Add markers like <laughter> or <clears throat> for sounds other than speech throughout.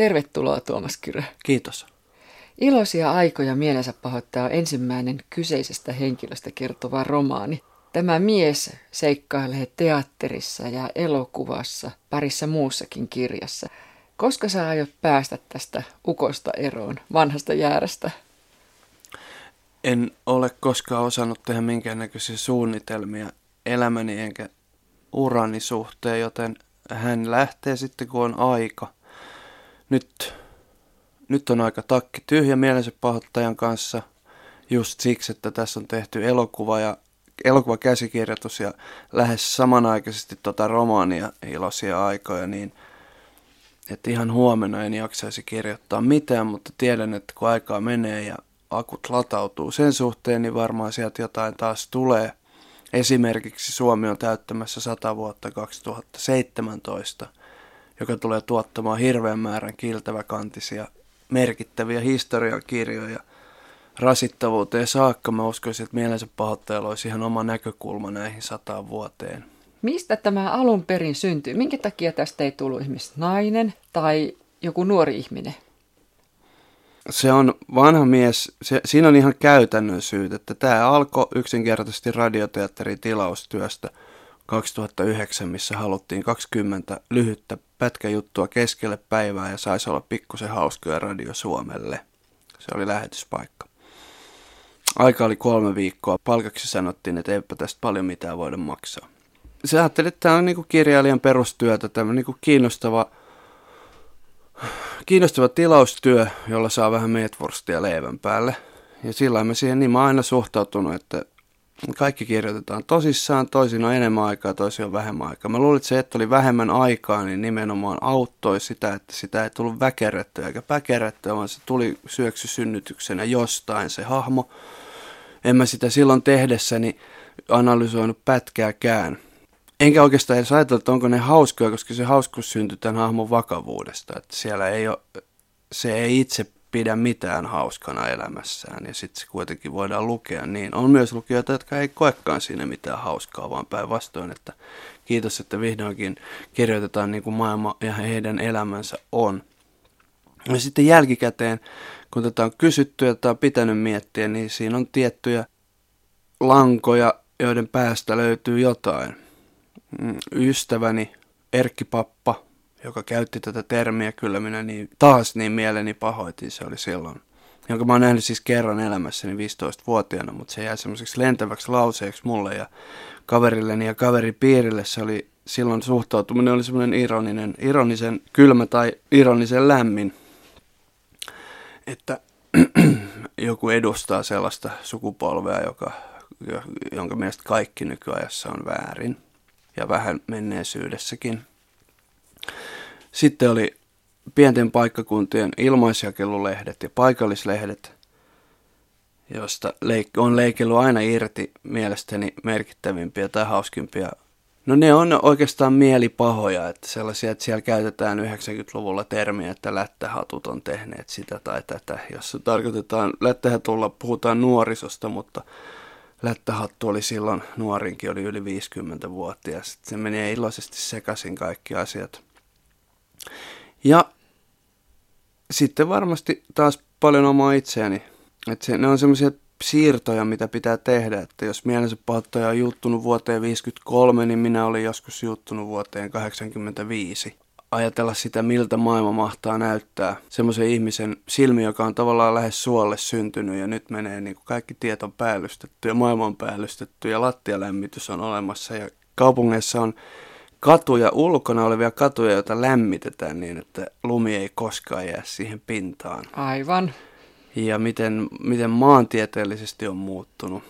Tervetuloa Tuomas Kyrö. Kiitos. Iloisia aikoja mielensä pahoittaa ensimmäinen kyseisestä henkilöstä kertova romaani. Tämä mies seikkailee teatterissa ja elokuvassa, parissa muussakin kirjassa. Koska sä aiot päästä tästä ukosta eroon, vanhasta jäärästä? En ole koskaan osannut tehdä minkäännäköisiä suunnitelmia elämäni enkä urani suhteen, joten hän lähtee sitten kun on aika. Nyt, nyt on aika takki tyhjä mielensä pahoittajan kanssa just siksi, että tässä on tehty elokuva ja elokuvakäsikirjoitus ja lähes samanaikaisesti tota romaania iloisia aikoja, niin että ihan huomenna en jaksaisi kirjoittaa mitään, mutta tiedän, että kun aikaa menee ja akut latautuu sen suhteen, niin varmaan sieltä jotain taas tulee. Esimerkiksi Suomi on täyttämässä 100 vuotta 2017, joka tulee tuottamaan hirveän määrän kiltäväkantisia merkittäviä historiakirjoja rasittavuuteen saakka. Mä uskoisin, että mielensä pahoittajalla olisi ihan oma näkökulma näihin sataan vuoteen. Mistä tämä alun perin syntyy? Minkä takia tästä ei tullut ihmistä nainen tai joku nuori ihminen? Se on vanha mies, se, siinä on ihan käytännön syyt, että tämä alkoi yksinkertaisesti radioteatterin tilaustyöstä 2009, missä haluttiin 20 lyhyttä pätkäjuttua keskelle päivää ja saisi olla pikkusen hauskoja radio Suomelle. Se oli lähetyspaikka. Aika oli kolme viikkoa. Palkaksi sanottiin, että eipä tästä paljon mitään voida maksaa. Se ajatteli, että tämä on niin kirjailijan perustyötä, tämä niin kiinnostava, kiinnostava tilaustyö, jolla saa vähän metvurstia leivän päälle. Ja sillä me siihen niin mä aina suhtautunut, että kaikki kirjoitetaan tosissaan, toisin on enemmän aikaa, toisin on vähemmän aikaa. Mä luulin, että se, että oli vähemmän aikaa, niin nimenomaan auttoi sitä, että sitä ei tullut väkerrettyä eikä päkerrettyä, vaan se tuli syöksy synnytyksenä jostain se hahmo. En mä sitä silloin tehdessäni analysoinut pätkääkään. Enkä oikeastaan edes ajatella, että onko ne hauskoja, koska se hauskuus syntyi tämän hahmon vakavuudesta. Että siellä ei ole, se ei itse pidä mitään hauskana elämässään ja sitten se kuitenkin voidaan lukea niin. On myös lukijoita, jotka ei koekaan siinä mitään hauskaa, vaan päinvastoin, että kiitos, että vihdoinkin kirjoitetaan niin kuin maailma ja heidän elämänsä on. Ja sitten jälkikäteen, kun tätä on kysytty ja tätä on pitänyt miettiä, niin siinä on tiettyjä lankoja, joiden päästä löytyy jotain. Mm, ystäväni Erkki Pappa joka käytti tätä termiä, kyllä minä niin, taas niin mieleni pahoitin, se oli silloin. Jonka mä oon nähnyt siis kerran elämässäni 15-vuotiaana, mutta se jäi semmoiseksi lentäväksi lauseeksi mulle ja kaverilleni ja kaveripiirille. Se oli silloin suhtautuminen oli semmoinen ironinen, ironisen kylmä tai ironisen lämmin, että <clears throat> joku edustaa sellaista sukupolvea, joka, jonka mielestä kaikki nykyajassa on väärin ja vähän menneisyydessäkin. Sitten oli pienten paikkakuntien ilmaisjakelulehdet ja paikallislehdet, josta leik- on leikellyt aina irti mielestäni merkittävimpiä tai hauskimpia. No ne on oikeastaan mielipahoja, että sellaisia, että siellä käytetään 90-luvulla termiä, että lättähatut on tehneet sitä tai tätä. Jos tarkoitetaan lättähatulla, puhutaan nuorisosta, mutta lättähattu oli silloin, nuorinkin oli yli 50-vuotias. Se menee iloisesti sekaisin kaikki asiat. Ja sitten varmasti taas paljon omaa itseäni. Että se, ne on semmoisia siirtoja, mitä pitää tehdä. Että jos mielensä pahoittaja on juttunut vuoteen 53, niin minä olin joskus juttunut vuoteen 85. Ajatella sitä, miltä maailma mahtaa näyttää. Semmoisen ihmisen silmi, joka on tavallaan lähes suolle syntynyt ja nyt menee niin kuin kaikki tiet on päällystetty ja maailma on päällystetty ja lattialämmitys on olemassa ja kaupungeissa on katuja, ulkona olevia katuja, joita lämmitetään niin, että lumi ei koskaan jää siihen pintaan. Aivan. Ja miten, miten maantieteellisesti on muuttunut.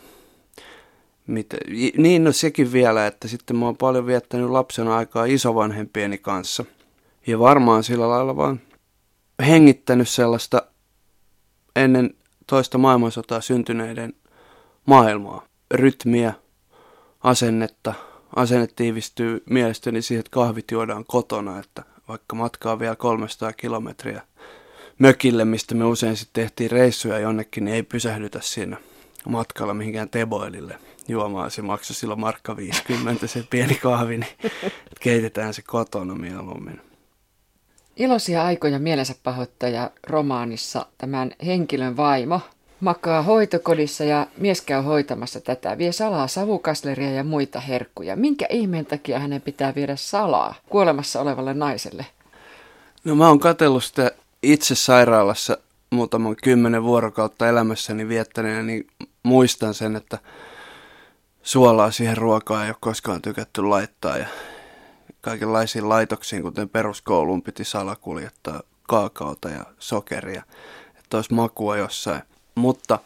Miten, niin, no sekin vielä, että sitten mä oon paljon viettänyt lapsena aikaa isovanhempieni kanssa. Ja varmaan sillä lailla vaan hengittänyt sellaista ennen toista maailmansotaa syntyneiden maailmaa. Rytmiä, asennetta – asenne tiivistyy mielestäni siihen, että kahvit juodaan kotona, että vaikka matkaa vielä 300 kilometriä mökille, mistä me usein sitten tehtiin reissuja jonnekin, niin ei pysähdytä siinä matkalla mihinkään teboilille juomaan. Se maksoi silloin markka 50 se pieni kahvi, niin keitetään se kotona mieluummin. Iloisia aikoja mielensä pahoittaja romaanissa tämän henkilön vaimo makaa hoitokodissa ja mies käy hoitamassa tätä, vie salaa savukasleria ja muita herkkuja. Minkä ihmeen takia hänen pitää viedä salaa kuolemassa olevalle naiselle? No mä oon katsellut sitä itse sairaalassa muutaman kymmenen vuorokautta elämässäni viettäneenä, niin muistan sen, että suolaa siihen ruokaan ei ole koskaan tykätty laittaa ja kaikenlaisiin laitoksiin, kuten peruskouluun piti salakuljettaa kaakaota ja sokeria, että olisi makua jossain. Mutta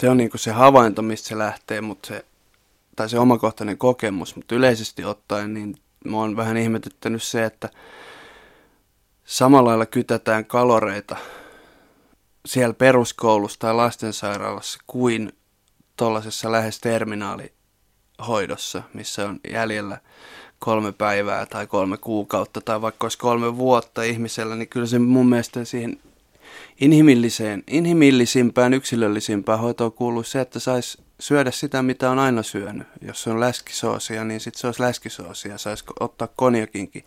se on niin kuin se havainto, mistä se lähtee, mutta se, tai se omakohtainen kokemus, mutta yleisesti ottaen, niin mä oon vähän ihmetyttänyt se, että samalla lailla kytätään kaloreita siellä peruskoulussa tai lastensairaalassa kuin tuollaisessa lähes terminaalihoidossa, missä on jäljellä kolme päivää tai kolme kuukautta tai vaikka olisi kolme vuotta ihmisellä, niin kyllä se mun mielestä siihen inhimilliseen, inhimillisimpään, yksilöllisimpään hoitoon kuuluu se, että saisi syödä sitä, mitä on aina syönyt. Jos se on läskisoosia, niin sitten se olisi läskisoosia. Saisi ottaa konjakinkin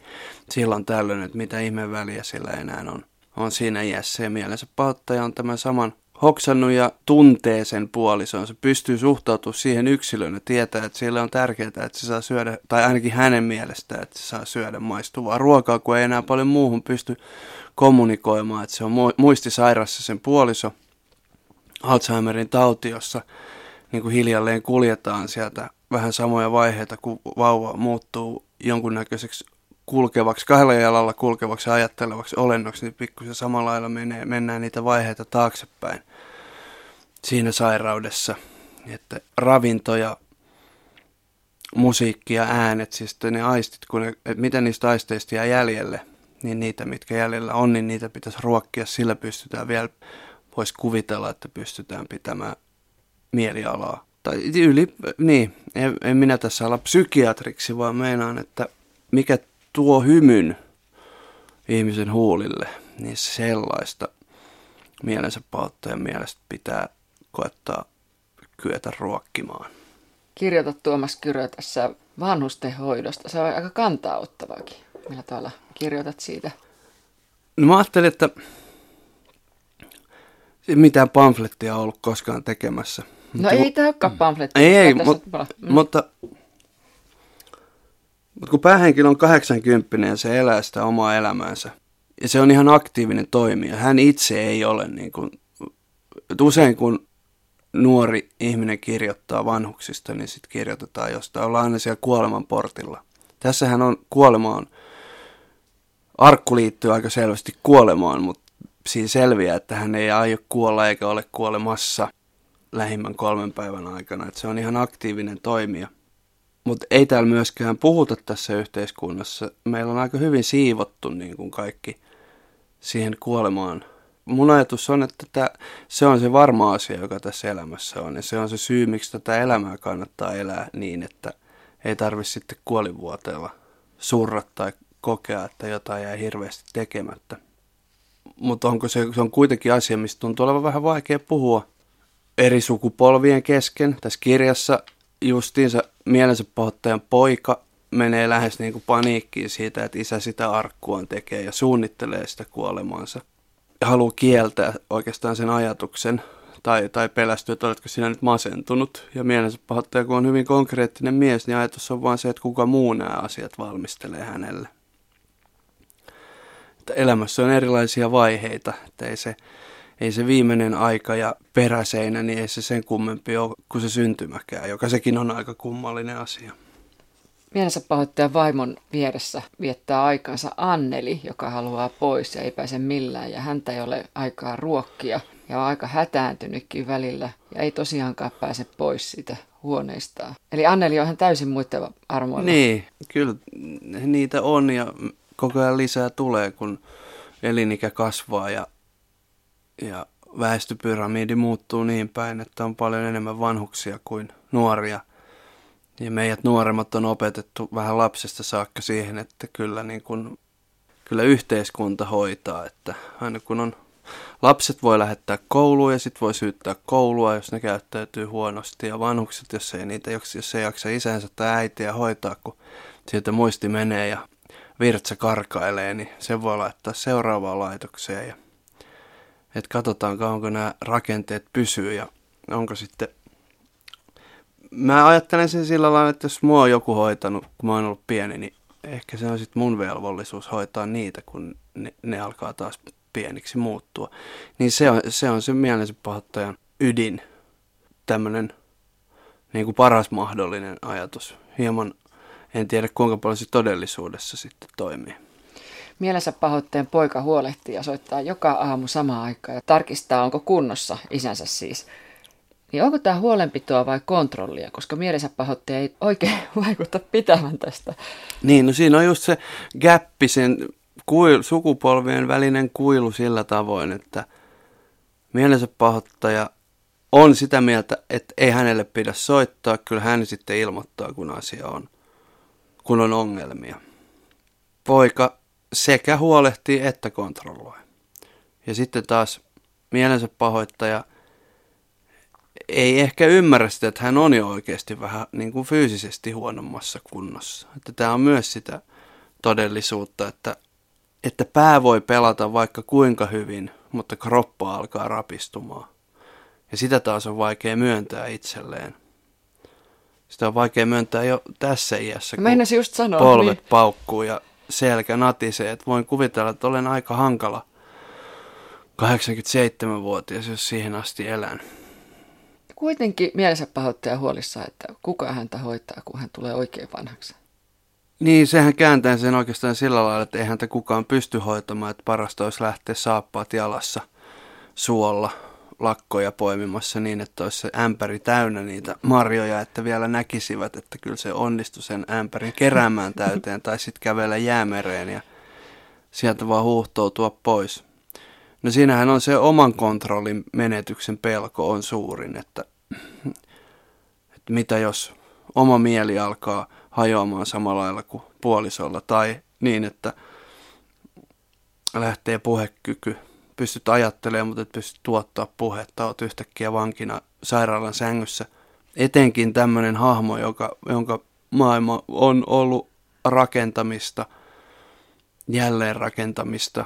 silloin tällöin, että mitä ihmeen väliä sillä enää on. On siinä iässä ja mielensä pahoittaja on tämän saman hoksannut ja tuntee sen puolison. Se pystyy suhtautumaan siihen yksilönä, tietää, että sille on tärkeää, että se saa syödä, tai ainakin hänen mielestään, että se saa syödä maistuvaa ruokaa, kun ei enää paljon muuhun pysty kommunikoimaan, että se on muistisairassa sen puoliso, Alzheimerin tauti, jossa niin kuin hiljalleen kuljetaan sieltä vähän samoja vaiheita, kun vauva muuttuu jonkunnäköiseksi kulkevaksi, kahdella jalalla kulkevaksi ajattelevaksi olennoksi, niin pikkusen samalla lailla menee, mennään niitä vaiheita taaksepäin siinä sairaudessa. Että ravinto ja musiikki ja äänet, siis ne aistit, kun ne, että mitä niistä aisteista jää jäljelle, niin niitä, mitkä jäljellä on, niin niitä pitäisi ruokkia. Sillä pystytään vielä, voisi kuvitella, että pystytään pitämään mielialaa. Tai yli, niin, en, en minä tässä olla psykiatriksi, vaan meinaan, että mikä tuo hymyn ihmisen huulille, niin sellaista mielensä ja mielestä pitää koettaa kyetä ruokkimaan. Kirjoitat Tuomas Kyrö tässä vanhustenhoidosta. Se on aika kantauttavaakin. Millä tavalla kirjoitat siitä? No mä ajattelin, että mitään pamflettia ollut koskaan tekemässä. No mutta ei tämä olekaan pamfletti. Ei, ei, mutta, mm. mutta mutta kun päähenkilö on 80 ja se elää sitä omaa elämäänsä, ja se on ihan aktiivinen toimija, hän itse ei ole niin kuin, usein kun nuori ihminen kirjoittaa vanhuksista, niin sitten kirjoitetaan jostain, ollaan aina siellä kuoleman portilla. Tässähän on, kuolema on, arkku liittyy aika selvästi kuolemaan, mutta siinä selviää, että hän ei aio kuolla eikä ole kuolemassa lähimmän kolmen päivän aikana. Että se on ihan aktiivinen toimija. Mutta ei täällä myöskään puhuta tässä yhteiskunnassa. Meillä on aika hyvin siivottu niin kuin kaikki siihen kuolemaan. Mun ajatus on, että tämä, se on se varma asia, joka tässä elämässä on. Ja se on se syy, miksi tätä elämää kannattaa elää niin, että ei tarvitse sitten kuolivuoteella surra tai kokea, että jotain jäi hirveästi tekemättä. Mutta onko se, se on kuitenkin asia, mistä tuntuu olevan vähän vaikea puhua eri sukupolvien kesken. Tässä kirjassa justiinsa mielensä pahoittajan poika menee lähes niin kuin paniikkiin siitä, että isä sitä arkkuaan tekee ja suunnittelee sitä kuolemaansa. Ja haluaa kieltää oikeastaan sen ajatuksen tai, tai pelästyä, että oletko sinä nyt masentunut. Ja mielensä pahoittaja, kun on hyvin konkreettinen mies, niin ajatus on vain se, että kuka muu nämä asiat valmistelee hänelle. Että elämässä on erilaisia vaiheita, että ei se ei se viimeinen aika ja peräseinä, niin ei se sen kummempi ole kuin se syntymäkään, joka sekin on aika kummallinen asia. Mielensä pahoittajan vaimon vieressä viettää aikansa Anneli, joka haluaa pois ja ei pääse millään ja häntä ei ole aikaa ruokkia ja on aika hätääntynytkin välillä ja ei tosiaankaan pääse pois siitä huoneistaan. Eli Anneli on ihan täysin muiden armoilla. Niin, kyllä niitä on ja koko ajan lisää tulee, kun elinikä kasvaa ja ja väestöpyramidi muuttuu niin päin, että on paljon enemmän vanhuksia kuin nuoria. Ja meidät nuoremmat on opetettu vähän lapsesta saakka siihen, että kyllä, niin kun, kyllä yhteiskunta hoitaa, että aina kun on lapset voi lähettää kouluun ja sitten voi syyttää koulua, jos ne käyttäytyy huonosti. Ja vanhukset, jos ei niitä, jos ei jaksa isänsä tai äitiä hoitaa, kun sieltä muisti menee ja virtsa karkailee, niin se voi laittaa seuraavaan laitokseen. Ja, että katsotaan, onko nämä rakenteet pysyy ja onko sitten... Mä ajattelen sen sillä lailla, että jos mua on joku hoitanut, kun mä oon ollut pieni, niin ehkä se on sitten mun velvollisuus hoitaa niitä, kun ne, ne alkaa taas pieniksi muuttua. Niin se on se, on se mielensä pahoittajan ydin, tämmöinen niin kuin paras mahdollinen ajatus. Hieman en tiedä kuinka paljon se todellisuudessa sitten toimii. Mielensä pahoitteen poika huolehtii ja soittaa joka aamu samaan aikaan ja tarkistaa, onko kunnossa isänsä siis. Niin onko tämä huolenpitoa vai kontrollia, koska mielensä pahoitteen ei oikein <laughs> vaikuta pitävän tästä? Niin, no siinä on just se gappi, sen kuilu, sukupolvien välinen kuilu sillä tavoin, että mielensä pahoittaja on sitä mieltä, että ei hänelle pidä soittaa, kyllä hän sitten ilmoittaa, kun asia on, kun on ongelmia. Poika sekä huolehtii että kontrolloi. Ja sitten taas mielensä pahoittaja ei ehkä ymmärrä sitä, että hän on jo oikeasti vähän niin kuin fyysisesti huonommassa kunnossa. Että tämä on myös sitä todellisuutta, että, että pää voi pelata vaikka kuinka hyvin, mutta kroppa alkaa rapistumaan. Ja sitä taas on vaikea myöntää itselleen. Sitä on vaikea myöntää jo tässä iässä, kun just sanoa, polvet niin. paukkuu ja selkä natisee. Että voin kuvitella, että olen aika hankala 87-vuotias, jos siihen asti elän. Kuitenkin mielensä pahoittaja huolissa, että kuka häntä hoitaa, kun hän tulee oikein vanhaksi. Niin, sehän kääntää sen oikeastaan sillä lailla, että ei häntä kukaan pysty hoitamaan, että parasta olisi lähteä saappaat jalassa suolla lakkoja poimimassa niin, että olisi se ämpäri täynnä niitä marjoja, että vielä näkisivät, että kyllä se onnistui sen ämpärin keräämään täyteen tai sitten kävellä jäämereen ja sieltä vaan huuhtoutua pois. No siinähän on se oman kontrollin menetyksen pelko on suurin, että, että mitä jos oma mieli alkaa hajoamaan samalla lailla kuin puolisolla tai niin, että lähtee puhekyky pystyt ajattelemaan, mutta et pysty tuottaa puhetta, oot yhtäkkiä vankina sairaalan sängyssä. Etenkin tämmöinen hahmo, joka, jonka maailma on ollut rakentamista, jälleen rakentamista.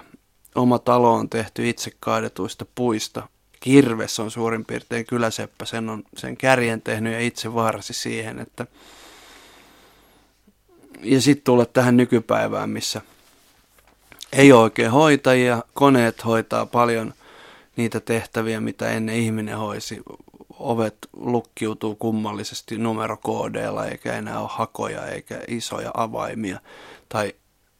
Oma talo on tehty itse kaadetuista puista. Kirves on suurin piirtein kyläseppä, sen on sen kärjen tehnyt ja itse varsi siihen, että ja sitten tulla tähän nykypäivään, missä ei ole oikein hoitajia, koneet hoitaa paljon niitä tehtäviä, mitä ennen ihminen hoisi. Ovet lukkiutuu kummallisesti numerokoodeilla, eikä enää ole hakoja eikä isoja avaimia. Tai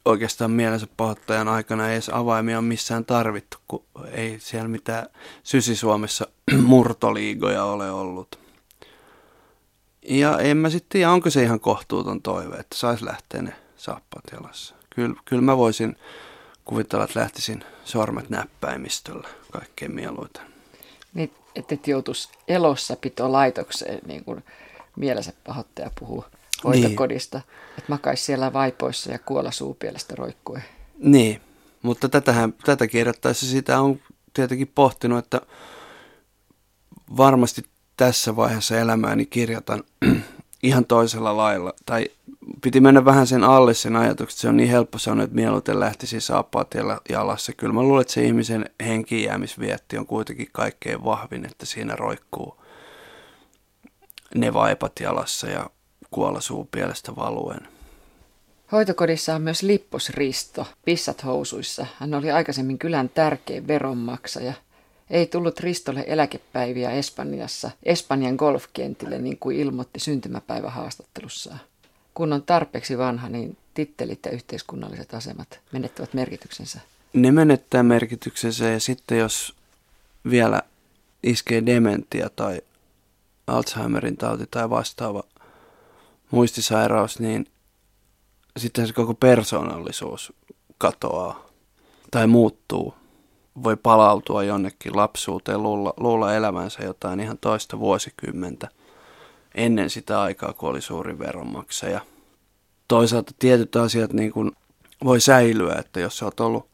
oikeastaan mielensä pahoittajan aikana ei edes avaimia ole missään tarvittu, kun ei siellä mitään Sysi-Suomessa <clears throat> murtoliigoja ole ollut. Ja en mä sitten tiedä, onko se ihan kohtuuton toive, että saisi lähteä ne saappaat jalassa. Kyllä, kyllä mä voisin kuvitella, että lähtisin sormet näppäimistöllä kaikkein mieluiten. Niin, että et joutuisi elossa laitokseen, niin kuin mielensä pahoittaja puhuu hoitokodista. Niin. Että makaisi siellä vaipoissa ja kuolla suupielestä roikkuen. Niin, mutta tätähän, tätä kirjoittaessa sitä on tietenkin pohtinut, että varmasti tässä vaiheessa elämääni kirjoitan <clears throat> ihan toisella lailla. Tai piti mennä vähän sen alle sen ajatuksen, se on niin helppo sanoa, että mieluiten lähtisi saappaat jalassa. Kyllä mä luulen, että se ihmisen henkijäämisvietti on kuitenkin kaikkein vahvin, että siinä roikkuu ne vaipat jalassa ja kuolla suupielestä valuen. Hoitokodissa on myös lippusristo, pissat housuissa. Hän oli aikaisemmin kylän tärkein veronmaksaja – ei tullut Ristolle eläkepäiviä Espanjassa, Espanjan golfkentille, niin kuin ilmoitti syntymäpäivähaastattelussaan. Kun on tarpeeksi vanha, niin tittelit ja yhteiskunnalliset asemat menettävät merkityksensä. Ne menettää merkityksensä ja sitten jos vielä iskee dementia tai Alzheimerin tauti tai vastaava muistisairaus, niin sitten se koko persoonallisuus katoaa tai muuttuu voi palautua jonnekin lapsuuteen, luulla, luulla elämänsä jotain ihan toista vuosikymmentä ennen sitä aikaa, kun oli suuri veronmaksaja. Toisaalta tietyt asiat niin kuin voi säilyä, että jos sä oot ollut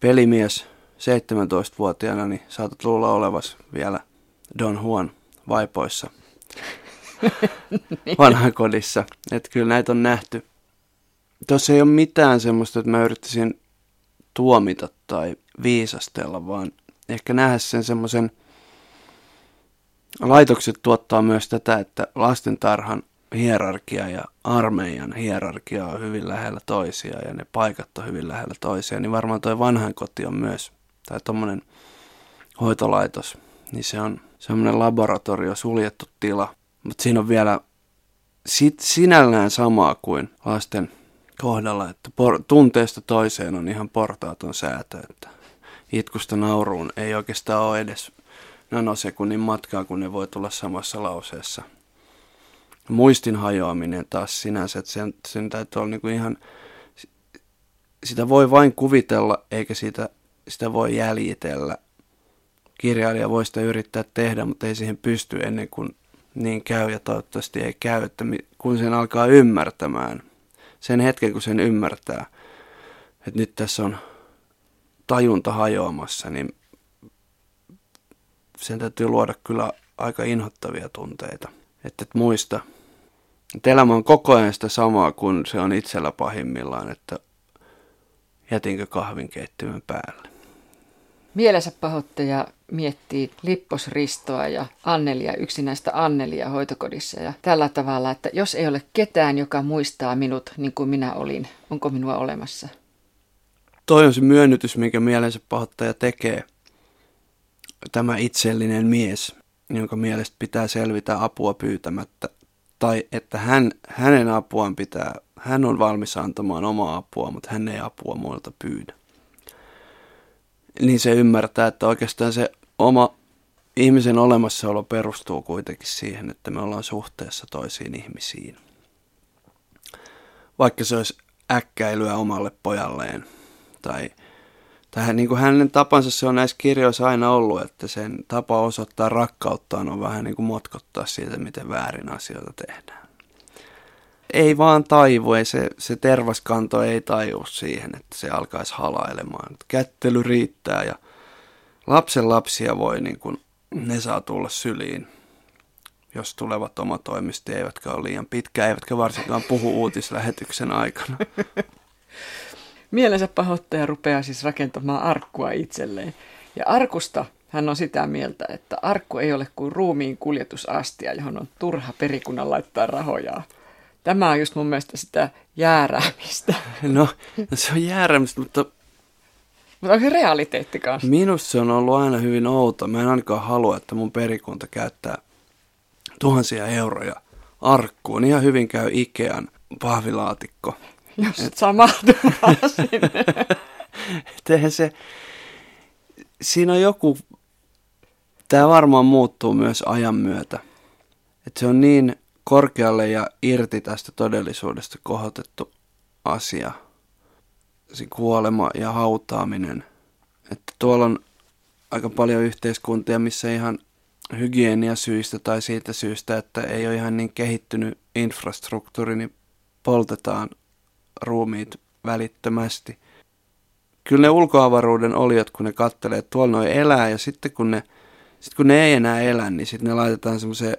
pelimies 17-vuotiaana, niin saatat luulla olevas vielä Don Juan vaipoissa <laughs> vanhan kodissa. Että kyllä näitä on nähty. tuossa ei ole mitään semmoista, että mä yrittäisin tuomita tai viisastella, vaan ehkä nähdä sen semmoisen, laitokset tuottaa myös tätä, että lastentarhan hierarkia ja armeijan hierarkia on hyvin lähellä toisiaan ja ne paikat on hyvin lähellä toisiaan, niin varmaan toi vanhankoti on myös, tai tuommoinen hoitolaitos, niin se on semmoinen laboratorio, suljettu tila, mutta siinä on vielä sit sinällään samaa kuin lasten kohdalla, että por- tunteesta toiseen on ihan portaaton säätö, että itkusta nauruun ei oikeastaan ole edes nanosekunnin matkaa, kun ne voi tulla samassa lauseessa. Muistin hajoaminen taas sinänsä, että sen, sen täytyy olla niin ihan, sitä voi vain kuvitella, eikä sitä, sitä voi jäljitellä. Kirjailija voi sitä yrittää tehdä, mutta ei siihen pysty ennen kuin niin käy ja toivottavasti ei käy, että kun sen alkaa ymmärtämään, sen hetken kun sen ymmärtää, että nyt tässä on tajunta hajoamassa, niin sen täytyy luoda kyllä aika inhottavia tunteita. Että et muista, että elämä on koko ajan sitä samaa kuin se on itsellä pahimmillaan, että jätinkö kahvinkeittimen päälle. Mielensä pahoittaja miettii Lipposristoa ja Annelia, yksinäistä Annelia hoitokodissa ja tällä tavalla, että jos ei ole ketään, joka muistaa minut niin kuin minä olin, onko minua olemassa? Toi on se myönnytys, minkä mielensä pahoittaja tekee. Tämä itsellinen mies, jonka mielestä pitää selvitä apua pyytämättä, tai että hän, hänen apuaan pitää, hän on valmis antamaan omaa apua, mutta hän ei apua muilta pyydä niin se ymmärtää, että oikeastaan se oma ihmisen olemassaolo perustuu kuitenkin siihen, että me ollaan suhteessa toisiin ihmisiin. Vaikka se olisi äkkäilyä omalle pojalleen. Tai, tai niin kuin hänen tapansa se on näissä kirjoissa aina ollut, että sen tapa osoittaa rakkauttaan on vähän niin kuin motkottaa siitä, miten väärin asioita tehdään ei vaan taivu, ei se, se tervaskanto ei taju siihen, että se alkaisi halailemaan. Kättely riittää ja lapsen lapsia voi, niin kuin, ne saa tulla syliin, jos tulevat omatoimisesti, eivätkä ole liian pitkä, eivätkä varsinkaan puhu uutislähetyksen aikana. <laughs> Mielensä pahoittaja rupeaa siis rakentamaan arkkua itselleen. Ja arkusta hän on sitä mieltä, että arkku ei ole kuin ruumiin kuljetusastia, johon on turha perikunnan laittaa rahojaa. Tämä on just mun mielestä sitä jääräämistä. No, no se on jääräämistä, mutta... Mutta onko se realiteetti kanssa? Minusta se on ollut aina hyvin outo. Mä en ainakaan halua, että mun perikunta käyttää tuhansia euroja arkkuun. Ihan hyvin käy Ikean pahvilaatikko. Jos Et... saa mahtumaan <laughs> sinne. se... Siinä on joku... Tämä varmaan muuttuu myös ajan myötä. Että se on niin korkealle ja irti tästä todellisuudesta kohotettu asia. Se kuolema ja hautaaminen. Että tuolla on aika paljon yhteiskuntia, missä ihan hygieniasyistä tai siitä syystä, että ei ole ihan niin kehittynyt infrastruktuuri, niin poltetaan ruumiit välittömästi. Kyllä ne ulkoavaruuden oliot, kun ne kattelee, että tuolla noin elää ja sitten kun ne, sitten kun ne ei enää elä, niin sitten ne laitetaan semmoiseen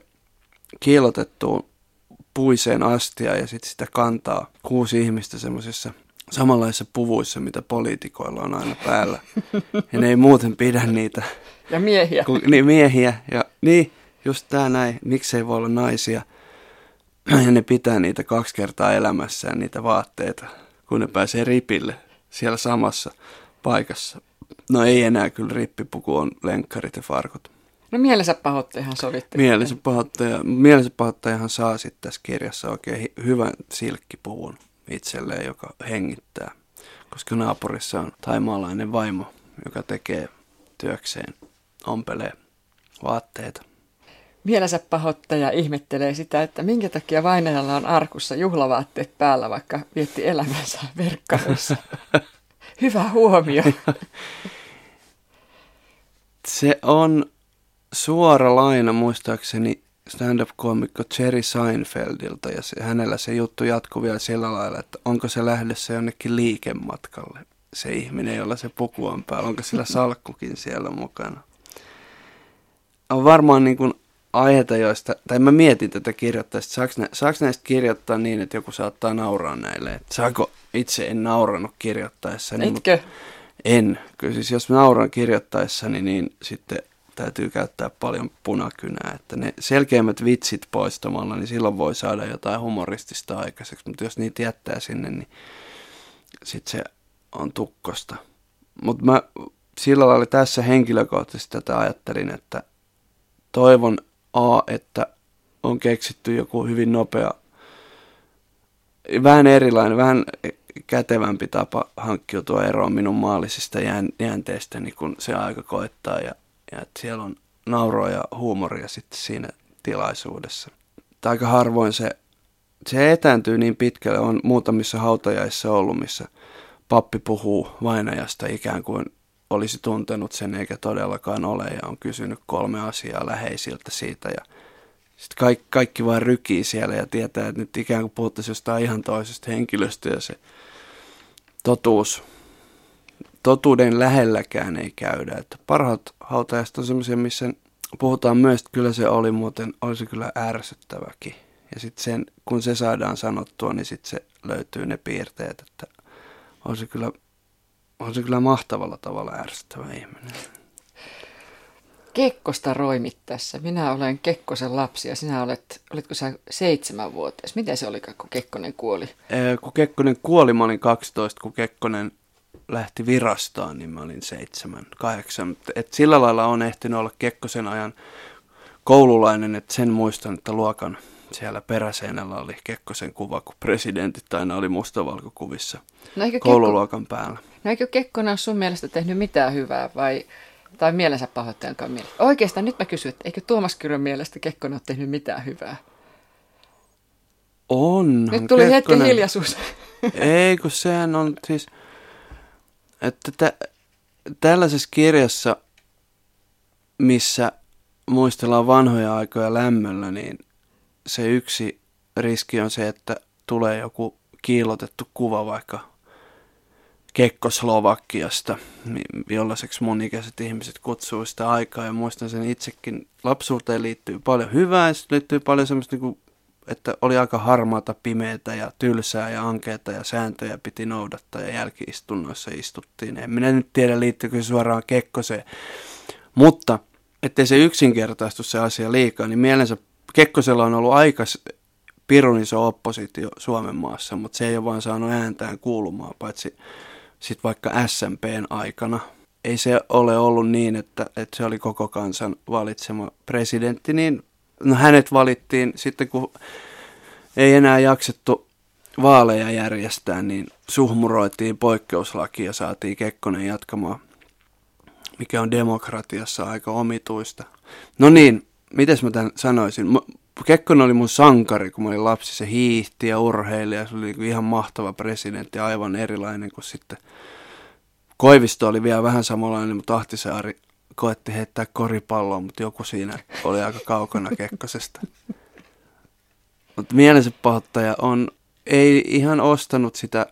kiilotettuun puiseen astia ja sitten sitä kantaa kuusi ihmistä semmoisissa samanlaisissa puvuissa, mitä poliitikoilla on aina päällä. Ja ne ei muuten pidä niitä. Ja miehiä. Kun, niin, miehiä. Ja niin, just tää näin. Miksei voi olla naisia. Ja ne pitää niitä kaksi kertaa elämässään, niitä vaatteita, kun ne pääsee ripille siellä samassa paikassa. No ei enää kyllä rippipuku on lenkkarit ja farkut. No mielensä pahoittajahan sovitte. Mielensä, pahoittaja, mielensä pahoittajahan saa sitten tässä kirjassa oikein hyvän silkkipuvun itselleen, joka hengittää. Koska naapurissa on taimaalainen vaimo, joka tekee työkseen, ompelee vaatteita. Mielensä pahoittaja ihmettelee sitä, että minkä takia vainajalla on arkussa juhlavaatteet päällä, vaikka vietti elämänsä verkkaroissa. <laughs> Hyvä huomio. <laughs> Se on suora laina muistaakseni stand-up-koomikko Jerry Seinfeldilta ja se, hänellä se juttu jatkuu vielä sillä lailla, että onko se lähdössä jonnekin liikematkalle se ihminen, jolla se puku on päällä, onko sillä salkkukin siellä mukana. On varmaan niin kuin aiheita, joista, tai mä mietin tätä kirjoittaa, että saako, nä, saako näistä kirjoittaa niin, että joku saattaa nauraa näille. Että saako itse en naurannut kirjoittaessani. Etkö? En. Kyllä siis jos mä nauran kirjoittaessani, niin sitten täytyy käyttää paljon punakynää. Että ne selkeimmät vitsit poistamalla, niin silloin voi saada jotain humoristista aikaiseksi. Mutta jos niitä jättää sinne, niin sitten se on tukkosta. Mutta mä sillä lailla tässä henkilökohtaisesti tätä ajattelin, että toivon A, että on keksitty joku hyvin nopea, vähän erilainen, vähän kätevämpi tapa hankkiutua eroon minun maallisista jäänteistä, niin kun se aika koettaa ja, ja että siellä on nauroa ja huumoria sitten siinä tilaisuudessa. Tai aika harvoin se, se etääntyy niin pitkälle, on muutamissa hautajaissa ollut, missä pappi puhuu vainajasta ikään kuin olisi tuntenut sen eikä todellakaan ole ja on kysynyt kolme asiaa läheisiltä siitä ja sitten kaikki, kaikki vaan rykii siellä ja tietää, että nyt ikään kuin puhuttaisiin jostain ihan toisesta henkilöstä ja se totuus, totuuden lähelläkään ei käydä. Että parhaat hautajasta on semmoisia, missä puhutaan myös, että kyllä se oli muuten, olisi kyllä ärsyttäväkin. Ja sitten kun se saadaan sanottua, niin sitten se löytyy ne piirteet, että olisi kyllä on se kyllä mahtavalla tavalla ärsyttävä ihminen. Kekkosta roimit tässä. Minä olen Kekkosen lapsi ja sinä olet, olitko sä seitsemänvuotias? Miten se oli, kun Kekkonen kuoli? Ee, kun Kekkonen kuoli, mä olin 12, kun Kekkonen lähti virastaan, niin mä olin seitsemän, kahdeksan. Et sillä lailla on ehtinyt olla Kekkosen ajan koululainen, että sen muistan, että luokan siellä peräseinällä oli Kekkosen kuva, kun presidentit aina oli mustavalkokuvissa no koululuokan Kekko, päällä. No eikö Kekkonen ole sun mielestä tehnyt mitään hyvää vai, tai mielensä pahoittajankaan mielestä? Oikeastaan nyt mä kysyn, että eikö Tuomas Kyrön mielestä Kekkonen ole tehnyt mitään hyvää? On. Nyt tuli Kekkonen... hetki hiljaisuus. <laughs> Ei, kun sehän on siis, että tä, tällaisessa kirjassa, missä muistellaan vanhoja aikoja lämmöllä, niin se yksi riski on se, että tulee joku kiilotettu kuva vaikka Kekkoslovakiasta, jollaiseksi monikäiset ihmiset kutsuu sitä aikaa. Ja muistan sen itsekin, lapsuuteen liittyy paljon hyvää ja liittyy paljon semmoista, niin kuin, että oli aika harmaata, pimeätä ja tylsää ja ankeita ja sääntöjä piti noudattaa ja jälkiistunnoissa istuttiin. En minä nyt tiedä, liittyykö se suoraan Kekkoseen. Mutta ettei se yksinkertaistu se asia liikaa, niin mielensä Kekkosella on ollut aika pirun iso oppositio Suomen maassa, mutta se ei ole vaan saanut ääntään kuulumaan, paitsi sitten vaikka SMPn aikana. Ei se ole ollut niin, että, että se oli koko kansan valitsema presidentti, niin no hänet valittiin sitten kun ei enää jaksettu vaaleja järjestää, niin suhmuroitiin poikkeuslaki ja saatiin Kekkonen jatkamaan, mikä on demokratiassa aika omituista. No niin, mites mä tämän sanoisin? Kekkonen oli mun sankari, kun mä olin lapsi. Se hiihti ja urheili ja se oli niinku ihan mahtava presidentti, aivan erilainen kuin sitten. Koivisto oli vielä vähän samanlainen, mutta Ahtisaari koetti heittää koripalloa, mutta joku siinä oli aika kaukana Kekkosesta. Mutta mielensä pahoittaja on, ei ihan ostanut sitä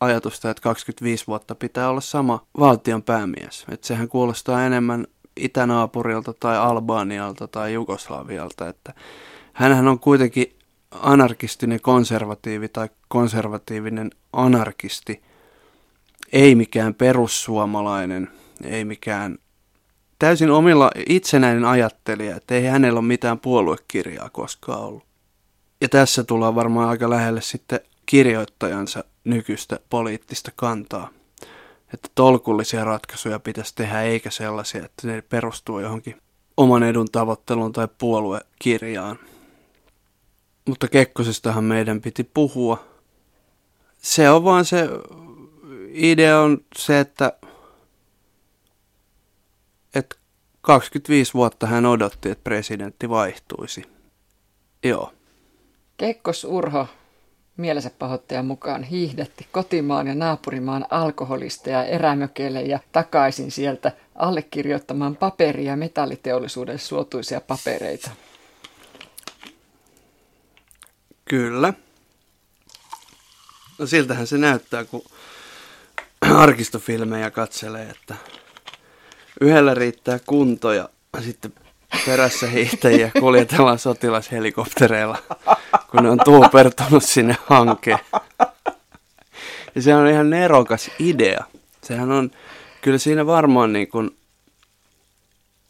ajatusta, että 25 vuotta pitää olla sama valtion päämies. Että sehän kuulostaa enemmän itänaapurilta tai Albanialta tai Jugoslavialta, että hänhän on kuitenkin anarkistinen konservatiivi tai konservatiivinen anarkisti, ei mikään perussuomalainen, ei mikään täysin omilla itsenäinen ajattelija, että ei hänellä ole mitään puoluekirjaa koskaan ollut. Ja tässä tullaan varmaan aika lähelle sitten kirjoittajansa nykyistä poliittista kantaa että tolkullisia ratkaisuja pitäisi tehdä, eikä sellaisia, että ne perustuu johonkin oman edun tavoitteluun tai puoluekirjaan. Mutta Kekkosestahan meidän piti puhua. Se on vaan se idea on se, että, että 25 vuotta hän odotti, että presidentti vaihtuisi. Joo. Kekkos Urho mielensä pahoittajan mukaan hiihdetti kotimaan ja naapurimaan alkoholisteja erämökeille ja takaisin sieltä allekirjoittamaan paperia metalliteollisuuden suotuisia papereita. Kyllä. No siltähän se näyttää, kun <clears throat> arkistofilmejä katselee, että yhdellä riittää kunto ja sitten perässä hiihtäjiä kuljetellaan sotilashelikoptereilla, kun ne on tuupertunut sinne hankeen. Ja se on ihan nerokas idea. Sehän on, kyllä siinä varmaan niin kuin,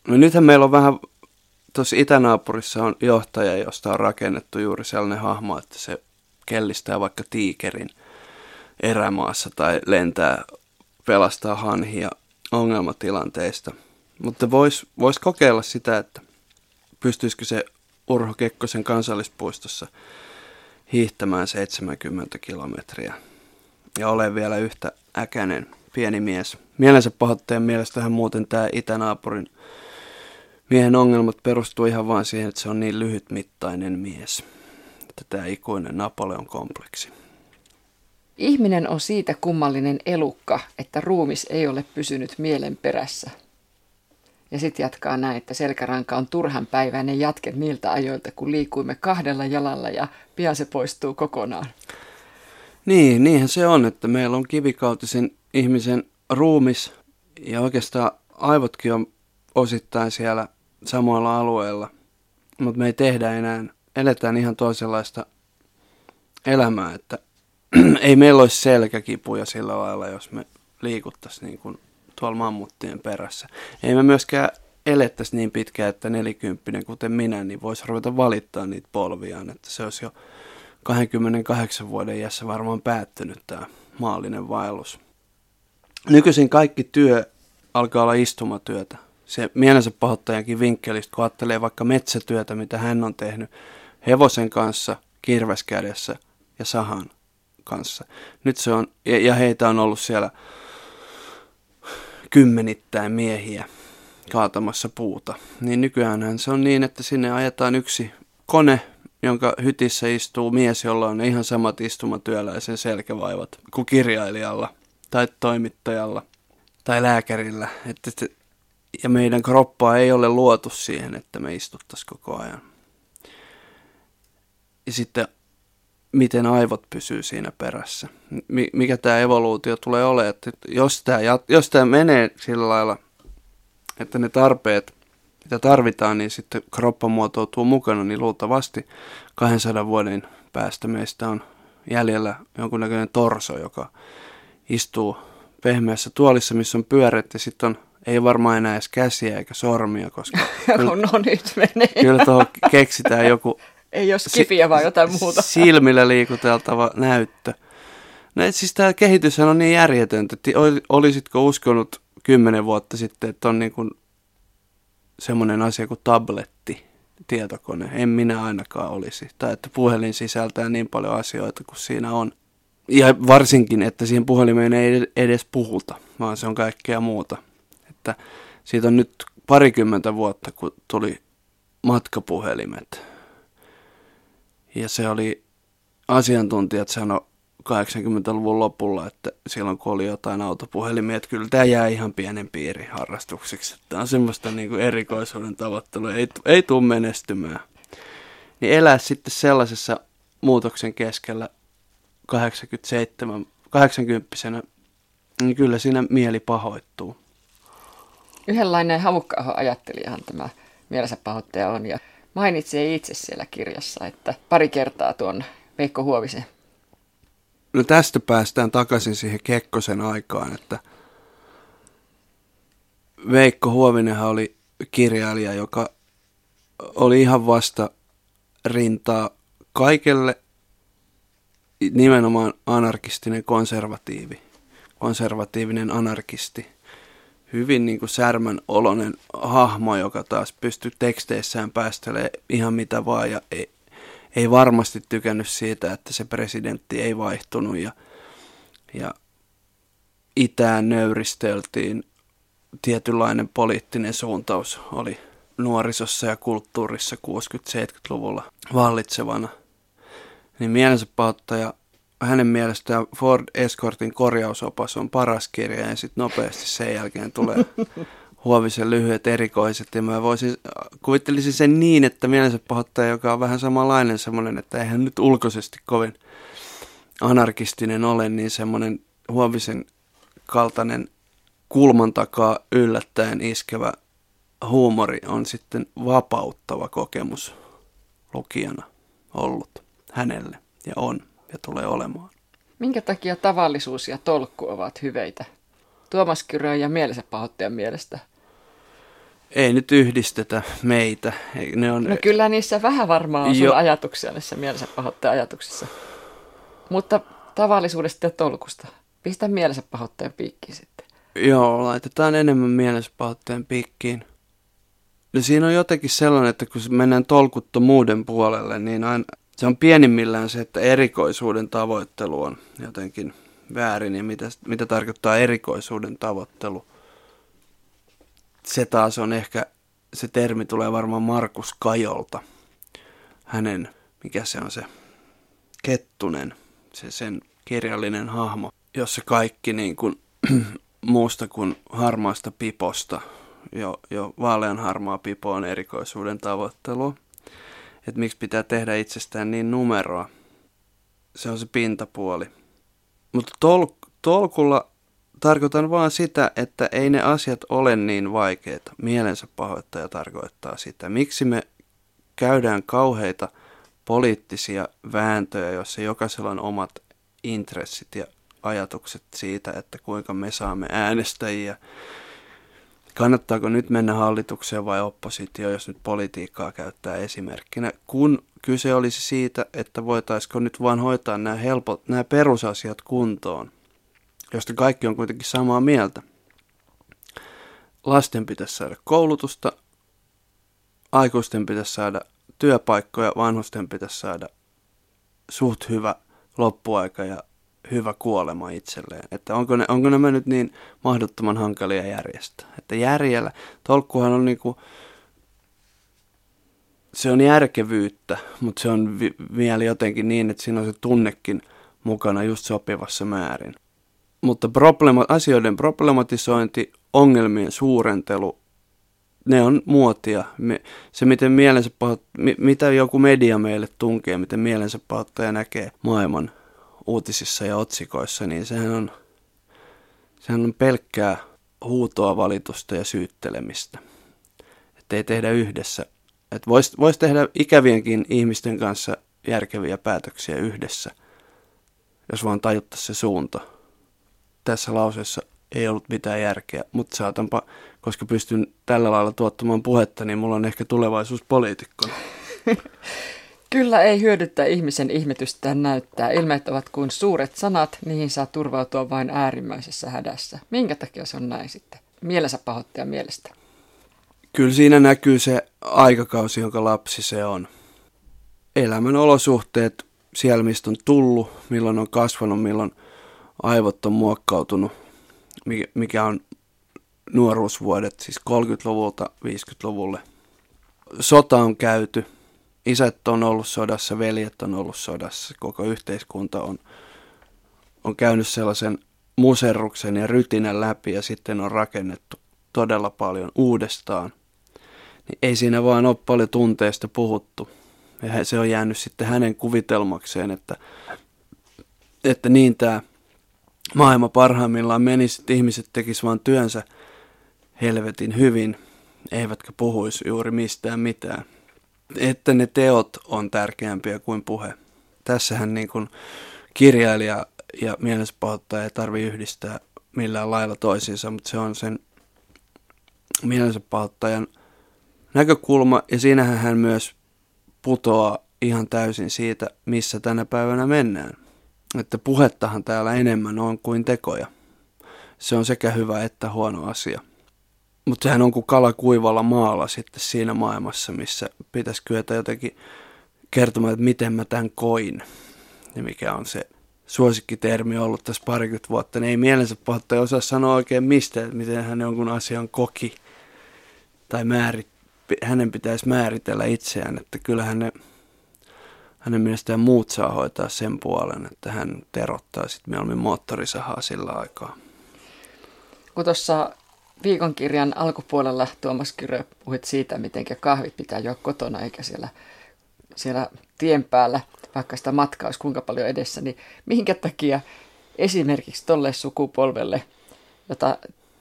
no nythän meillä on vähän, tuossa itänaapurissa on johtaja, josta on rakennettu juuri sellainen hahmo, että se kellistää vaikka tiikerin erämaassa tai lentää pelastaa hanhia ongelmatilanteista. Mutta voisi vois kokeilla sitä, että pystyisikö se Urho Kekkosen kansallispuistossa hiihtämään 70 kilometriä ja ole vielä yhtä äkäinen pieni mies. Mielensä pahoittajan mielestähän muuten tämä itänaapurin miehen ongelmat perustuu ihan vain siihen, että se on niin lyhytmittainen mies. Että tämä ikuinen Napoleon kompleksi. Ihminen on siitä kummallinen elukka, että ruumis ei ole pysynyt mielen perässä. Ja sitten jatkaa näin, että selkäranka on turhan päiväinen jatke niiltä ajoilta, kun liikuimme kahdella jalalla ja pian se poistuu kokonaan. Niin, niinhän se on, että meillä on kivikautisen ihmisen ruumis ja oikeastaan aivotkin on osittain siellä samoilla alueilla, mutta me ei tehdä enää, eletään ihan toisenlaista elämää, että <clears throat> ei meillä olisi selkäkipuja sillä lailla, jos me liikuttaisiin niin kuin tuolla mammuttien perässä. Ei me myöskään elettäisi niin pitkään, että nelikymppinen kuten minä, niin voisi ruveta valittaa niitä polviaan, että se olisi jo 28 vuoden iässä varmaan päättynyt tämä maallinen vaellus. Nykyisin kaikki työ alkaa olla istumatyötä. Se mielensä pahoittajankin vinkkelistä, kun ajattelee vaikka metsätyötä, mitä hän on tehnyt hevosen kanssa, kirveskädessä ja sahan kanssa. Nyt se on, ja heitä on ollut siellä kymmenittäin miehiä kaatamassa puuta. Niin nykyään se on niin, että sinne ajetaan yksi kone, jonka hytissä istuu mies, jolla on ihan samat istumatyöläisen selkävaivat kuin kirjailijalla tai toimittajalla tai lääkärillä. Että, ja meidän kroppaa ei ole luotu siihen, että me istuttaisiin koko ajan. Ja sitten miten aivot pysyy siinä perässä. Mikä tämä evoluutio tulee olemaan, että jos tämä, jos tämä menee sillä lailla, että ne tarpeet, mitä tarvitaan, niin sitten kroppa muotoutuu mukana, niin luultavasti 200 vuoden päästä meistä on jäljellä jonkunnäköinen torso, joka istuu pehmeässä tuolissa, missä on pyörät ja sitten on ei varmaan enää edes käsiä eikä sormia, koska <laughs> kyllä, no nyt menee. kyllä tuohon keksitään joku <laughs> ei ole skifiä, vaan jotain muuta. Silmillä liikuteltava näyttö. No siis tämä kehitys on niin järjetöntä. Olisitko uskonut kymmenen vuotta sitten, että on niin kuin semmoinen asia kuin tabletti, tietokone. En minä ainakaan olisi. Tai että puhelin sisältää niin paljon asioita kuin siinä on. Ja varsinkin, että siihen puhelimeen ei edes puhuta, vaan se on kaikkea muuta. Että siitä on nyt parikymmentä vuotta, kun tuli matkapuhelimet ja se oli, asiantuntijat sano 80-luvun lopulla, että silloin kun oli jotain autopuhelimia, että kyllä tämä jää ihan pienen piiri harrastukseksi. Tämä on semmoista niin kuin erikoisuuden tavoittelua, ei, ei tule menestymään. Niin elää sitten sellaisessa muutoksen keskellä 87, 80 niin kyllä siinä mieli pahoittuu. Yhdenlainen havukka ajattelijahan tämä mielensä pahoittaja on. Ja mainitsee itse siellä kirjassa, että pari kertaa tuon Veikko Huovisen. No tästä päästään takaisin siihen Kekkosen aikaan, että Veikko Huovinenhan oli kirjailija, joka oli ihan vasta rintaa kaikelle nimenomaan anarkistinen konservatiivi, konservatiivinen anarkisti – hyvin niin kuin särmän olonen hahmo, joka taas pystyy teksteissään päästelee ihan mitä vaan ja ei, ei varmasti tykännyt siitä, että se presidentti ei vaihtunut ja, ja itään nöyristeltiin. Tietynlainen poliittinen suuntaus oli nuorisossa ja kulttuurissa 60-70-luvulla vallitsevana. Niin mielensä pahoittaja hänen mielestään Ford Escortin korjausopas on paras kirja ja sitten nopeasti sen jälkeen tulee <laughs> Huovisen lyhyet erikoiset. Ja mä voisin, kuvittelisin sen niin, että mielensä pahoittaja, joka on vähän samanlainen semmoinen, että eihän nyt ulkoisesti kovin anarkistinen ole, niin semmoinen Huovisen kaltainen kulman takaa yllättäen iskevä huumori on sitten vapauttava kokemus lukijana ollut hänelle ja on ja tulee olemaan. Minkä takia tavallisuus ja tolkku ovat hyveitä? Tuomas Kyrön ja mielensä pahoittajan mielestä. Ei nyt yhdistetä meitä. Ne on... No kyllä niissä vähän varmaan on jo... ajatuksia näissä mielensä pahoittajan ajatuksissa. Mutta tavallisuudesta ja tolkusta. Pistä mielensä pahoittajan piikkiin sitten. Joo, laitetaan enemmän mielensä pahoittajan piikkiin. No siinä on jotenkin sellainen, että kun mennään tolkuttomuuden puolelle, niin aina, se on pienimmillään se, että erikoisuuden tavoittelu on jotenkin väärin ja mitä, mitä tarkoittaa erikoisuuden tavoittelu. Se taas on ehkä, se termi tulee varmaan Markus Kajolta. Hänen, mikä se on se, Kettunen, se sen kirjallinen hahmo, jossa kaikki niin kuin, <clears throat> muusta kuin harmaasta piposta, jo, jo vaalean harmaa pipo on erikoisuuden tavoittelu. Että miksi pitää tehdä itsestään niin numeroa. Se on se pintapuoli. Mutta tol, tolkulla tarkoitan vaan sitä, että ei ne asiat ole niin vaikeita. Mielensä pahoittaja tarkoittaa sitä. Miksi me käydään kauheita poliittisia vääntöjä, joissa jokaisella on omat intressit ja ajatukset siitä, että kuinka me saamme äänestäjiä. Kannattaako nyt mennä hallitukseen vai oppositioon, jos nyt politiikkaa käyttää esimerkkinä, kun kyse olisi siitä, että voitaisiko nyt vaan hoitaa nämä, helpot, nämä perusasiat kuntoon, josta kaikki on kuitenkin samaa mieltä. Lasten pitäisi saada koulutusta, aikuisten pitäisi saada työpaikkoja, vanhusten pitäisi saada suht hyvä loppuaika ja hyvä kuolema itselleen. Että onko, ne, onko nämä nyt niin mahdottoman hankalia järjestää. Että järjellä, tolkkuhan on niinku, se on järkevyyttä, mutta se on vi- vielä jotenkin niin, että siinä on se tunnekin mukana just sopivassa määrin. Mutta problema- asioiden problematisointi, ongelmien suurentelu, ne on muotia. Se, miten mielensä pahoit, mitä joku media meille tunkee, miten mielensä pahoittaja näkee maailman uutisissa ja otsikoissa, niin sehän on, sehän on pelkkää huutoa, valitusta ja syyttelemistä. Että ei tehdä yhdessä. Että voisi vois tehdä ikävienkin ihmisten kanssa järkeviä päätöksiä yhdessä, jos vaan tajuttaisi se suunta. Tässä lauseessa ei ollut mitään järkeä, mutta saatanpa, koska pystyn tällä lailla tuottamaan puhetta, niin mulla on ehkä tulevaisuus poliitikkona. <laughs> Kyllä ei hyödyttä ihmisen ihmetystään näyttää. Ilmeet ovat kuin suuret sanat, niihin saa turvautua vain äärimmäisessä hädässä. Minkä takia se on näin sitten? Mielensä pahoittaja mielestä. Kyllä siinä näkyy se aikakausi, jonka lapsi se on. Elämän olosuhteet, siellä mistä on tullut, milloin on kasvanut, milloin aivot on muokkautunut, mikä on nuoruusvuodet, siis 30-luvulta 50-luvulle. Sota on käyty – isät on ollut sodassa, veljet on ollut sodassa, koko yhteiskunta on, on käynyt sellaisen muserruksen ja rytinän läpi ja sitten on rakennettu todella paljon uudestaan. Niin ei siinä vaan ole paljon tunteista puhuttu. Ja se on jäänyt sitten hänen kuvitelmakseen, että, että niin tämä maailma parhaimmillaan menisi, että ihmiset tekisivät vain työnsä helvetin hyvin, eivätkä puhuisi juuri mistään mitään että ne teot on tärkeämpiä kuin puhe. Tässähän niin kuin kirjailija ja mielensäpahoittaja ei tarvitse yhdistää millään lailla toisiinsa, mutta se on sen mielensäpahoittajan näkökulma ja siinähän hän myös putoaa ihan täysin siitä, missä tänä päivänä mennään. Että puhettahan täällä enemmän on kuin tekoja. Se on sekä hyvä että huono asia. Mutta sehän on kuin kala kuivalla maalla sitten siinä maailmassa, missä pitäisi kyetä jotenkin kertomaan, että miten mä tämän koin. Ja mikä on se suosikkitermi ollut tässä parikymmentä vuotta. Niin ei mielensä pahoittaja osaa sanoa oikein mistä, että miten hän jonkun asian koki. Tai määrit, hänen pitäisi määritellä itseään, että kyllähän ne, hänen mielestään muut saa hoitaa sen puolen, että hän terottaa sitten mieluummin moottorisahaa sillä aikaa. Kun tuossa viikonkirjan alkupuolella Tuomas Kyrö puhuit siitä, miten kahvit pitää juoda kotona eikä siellä, siellä tien päällä, vaikka sitä matkaa olisi kuinka paljon edessä, niin minkä takia esimerkiksi tolle sukupolvelle, jota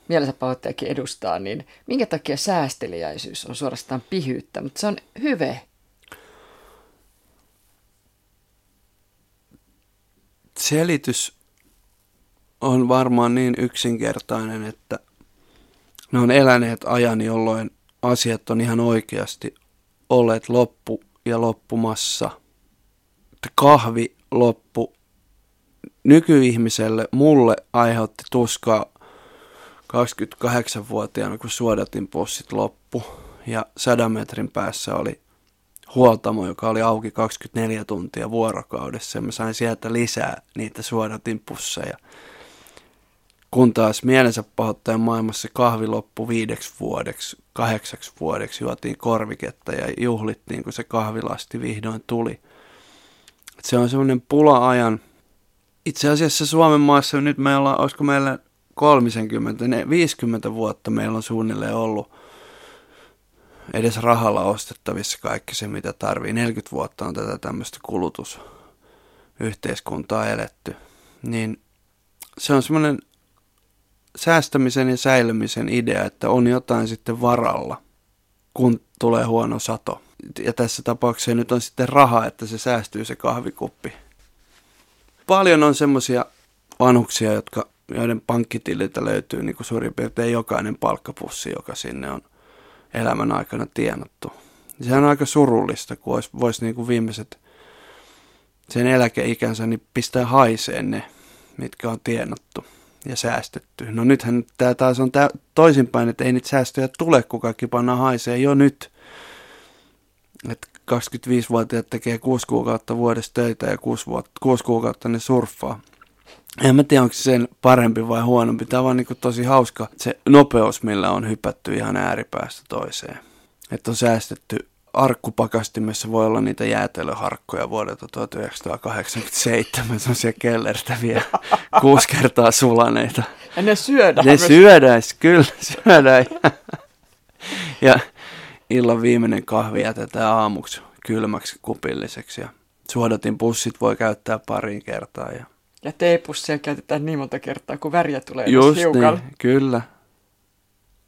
mielensä pahoittajakin edustaa, niin minkä takia säästeliäisyys on suorastaan pihyyttä, mutta se on hyve. Selitys on varmaan niin yksinkertainen, että ne on eläneet ajan, jolloin asiat on ihan oikeasti olleet loppu ja loppumassa. Kahvi loppu nykyihmiselle, mulle aiheutti tuskaa 28-vuotiaana, kun suodatin pussit loppu. Ja sadan metrin päässä oli huoltamo, joka oli auki 24 tuntia vuorokaudessa. Ja mä sain sieltä lisää niitä suodatin pusseja. Kun taas mielensä pahoittajan maailmassa kahvi loppu viideksi vuodeksi, kahdeksaksi vuodeksi juotiin korviketta ja juhlittiin, kun se kahvilasti vihdoin tuli. Et se on semmoinen pula-ajan. Itse asiassa Suomen maassa nyt meillä on, olisiko meillä 30, 50 vuotta meillä on suunnilleen ollut edes rahalla ostettavissa kaikki se, mitä tarvii. 40 vuotta on tätä tämmöistä kulutusyhteiskuntaa eletty. Niin se on semmoinen säästämisen ja säilymisen idea, että on jotain sitten varalla, kun tulee huono sato. Ja tässä tapauksessa nyt on sitten raha, että se säästyy se kahvikuppi. Paljon on semmoisia vanhuksia, jotka, joiden pankkitililtä löytyy niin kuin suurin piirtein jokainen palkkapussi, joka sinne on elämän aikana tienattu. Se on aika surullista, kun voisi vois niin kuin viimeiset sen eläkeikänsä niin pistää haiseen ne, mitkä on tienattu ja säästetty. No nythän tämä taas on tää toisinpäin, että ei niitä säästöjä tule, kun kaikki pannaan haisee jo nyt. Et 25-vuotiaat tekee 6 kuukautta vuodessa töitä ja 6, vuotta, 6 kuukautta ne surffaa. En mä tiedä, onko se sen parempi vai huonompi. Tämä on vaan niin tosi hauska se nopeus, millä on hypätty ihan ääripäästä toiseen. Että on säästetty arkkupakastimessa voi olla niitä jäätelöharkkoja vuodelta 1987, siellä kelleristä vielä <laughs> kuusi kertaa sulaneita. Ja ne syödään. Ne syödään, kyllä syödään. <laughs> ja illan viimeinen kahvi jätetään aamuksi kylmäksi kupilliseksi ja suodatin pussit voi käyttää pariin kertaa. Ja, ja teepussia käytetään niin monta kertaa, kun väriä tulee Just niin, kyllä.